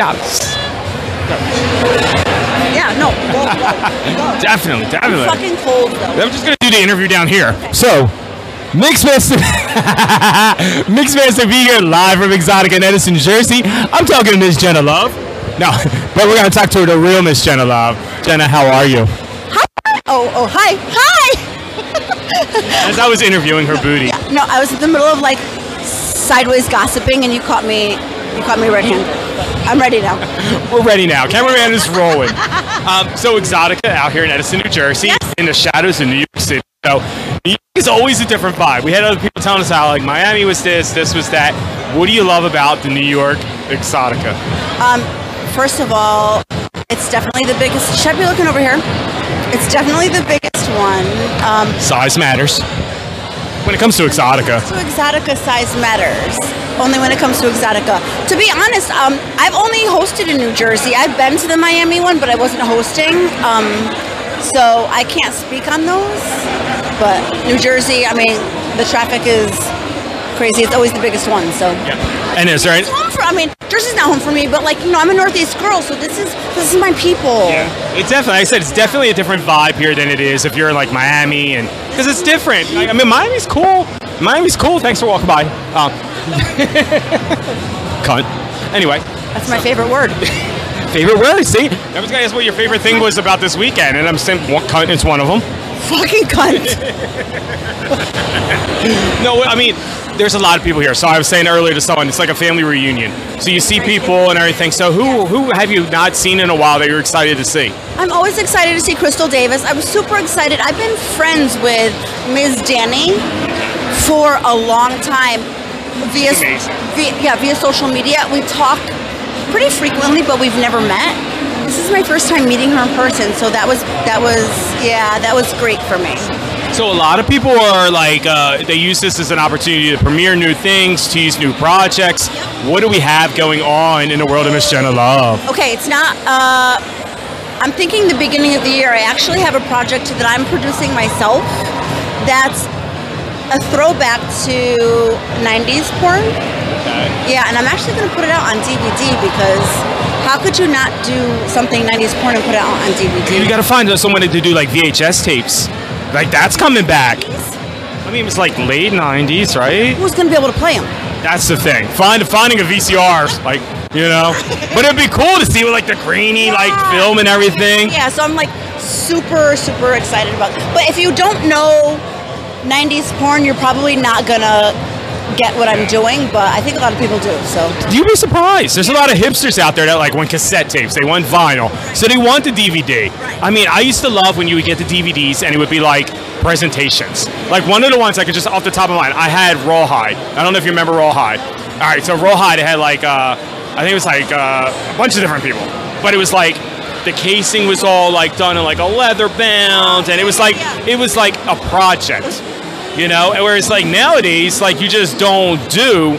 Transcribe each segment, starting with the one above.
Yes. Yeah, no, go, go, go. Definitely, definitely. Fucking cold though. I'm just gonna do the interview down here. So, Mixmaster, Mixmaster here live from Exotic in Edison, Jersey. I'm talking to Miss Jenna Love. No, but we're gonna talk to the real Miss Jenna Love. Jenna, how are you? Hi. Oh, oh, hi, hi. As I was interviewing her booty. No, I was in the middle of like sideways gossiping, and you caught me. You caught me red-handed. I'm ready now. We're ready now. Cameraman is rolling. Um, so Exotica out here in Edison, New Jersey, in the shadows of New York City. So New York is always a different vibe. We had other people telling us how like Miami was this, this was that. What do you love about the New York Exotica? Um, first of all, it's definitely the biggest. Should I be looking over here? It's definitely the biggest one. Um, Size matters. When it comes to Exotica. to Exotica, size matters. Only when it comes to Exotica. To be honest, um, I've only hosted in New Jersey. I've been to the Miami one, but I wasn't hosting. Um, so I can't speak on those. But New Jersey, I mean, the traffic is crazy. It's always the biggest one. So And is there any, home for. I mean, Jersey's not home for me, but like you know, I'm a Northeast girl, so this is this is my people. Yeah, It's definitely, like I said, it's definitely a different vibe here than it is if you're in like Miami, and because it's different. Like, I mean, Miami's cool. Miami's cool. Thanks for walking by. Um, cunt. Anyway, That's my favorite word. favorite word. See, I was gonna ask what your favorite thing was about this weekend, and I'm saying one cunt is one of them. Fucking cunt. No, I mean, there's a lot of people here. So I was saying earlier to someone, it's like a family reunion. So you see people and everything. So who who have you not seen in a while that you're excited to see? I'm always excited to see Crystal Davis. I'm super excited. I've been friends with Ms. Danny for a long time via, via yeah via social media. We talk pretty frequently, but we've never met. This is my first time meeting her in person, so that was that was yeah that was great for me. So a lot of people are like, uh, they use this as an opportunity to premiere new things, tease new projects. What do we have going on in the world of Miss Jenna Love? Okay, it's not. Uh, I'm thinking the beginning of the year. I actually have a project that I'm producing myself. That's a throwback to 90s porn. Yeah, and I'm actually going to put it out on DVD because how could you not do something 90s porn and put it out on DVD? You got to find someone to do like VHS tapes. Like that's coming back. I mean, it's like late '90s, right? Who's going to be able to play them? That's the thing. Find finding a VCR, like you know. but it'd be cool to see with like the grainy like film and everything. Yeah, so I'm like super, super excited about But if you don't know 90s porn, you're probably not going to get what I'm doing, but I think a lot of people do, so. You'd be surprised. There's a lot of hipsters out there that like want cassette tapes. They want vinyl, so they want the DVD. I mean, I used to love when you would get the DVDs and it would be like presentations. Like one of the ones I could just off the top of my mind, I had Rawhide. I don't know if you remember Rawhide. All right, so Rawhide had like uh, I think it was like uh, a bunch of different people, but it was like the casing was all like done in like a leather bound, and it was like it was like a project you know and whereas like nowadays like you just don't do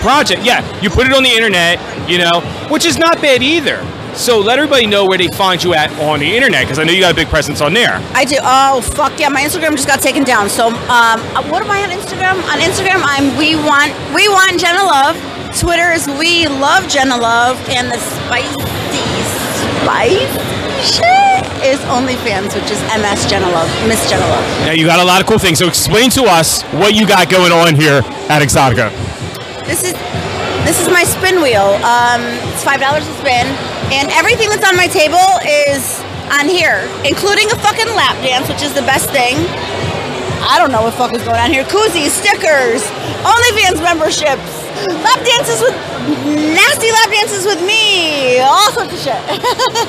project yeah you put it on the internet you know which is not bad either so let everybody know where they find you at on the internet because i know you got a big presence on there I do. Oh fuck yeah! My Instagram just got taken down. So um, uh, what am I on Instagram? On Instagram, I'm we want we want Jenna Love. Twitter is we love Jenna Love, and the spicy spice shit is OnlyFans, which is MS Jenna Love, Miss Jenna Love. now you got a lot of cool things so explain to us what you got going on here at exotica This is this is my spin wheel. Um, it's five dollars a spin, and everything that's on my table is on here, including a fucking lap dance, which is the best thing. I don't know what fuck is going on here. Koozies, stickers, OnlyFans memberships, lap dances with nasty lap dances with me, all sorts of shit.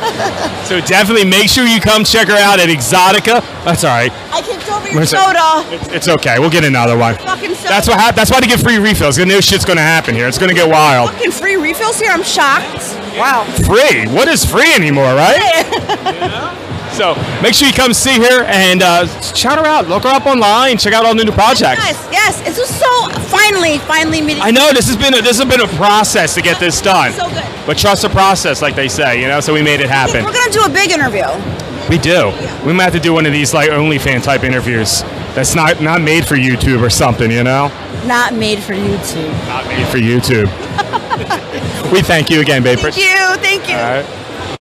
so definitely make sure you come check her out at exotica that's all right I kicked over your soda. it's, it's okay we'll get another one Fucking soda. that's what hap- that's why they get free refills because new shit's gonna happen here it's gonna get wild Fucking free refills here. I'm shocked. Wow. free. What is free anymore, right? so make sure you come see her and uh, shout her out. Look her up online. Check out all the new projects. Yes, yes. It's just so finally, finally meeting. I know this has been a, this has been a process to get this done, So good. but trust the process, like they say. You know, so we made it happen. We're gonna do a big interview. We do. We might have to do one of these like OnlyFan type interviews. That's not not made for YouTube or something. You know. not made for YouTube. Not made for YouTube. we thank you again, babe. Thank you. Thank you. All right.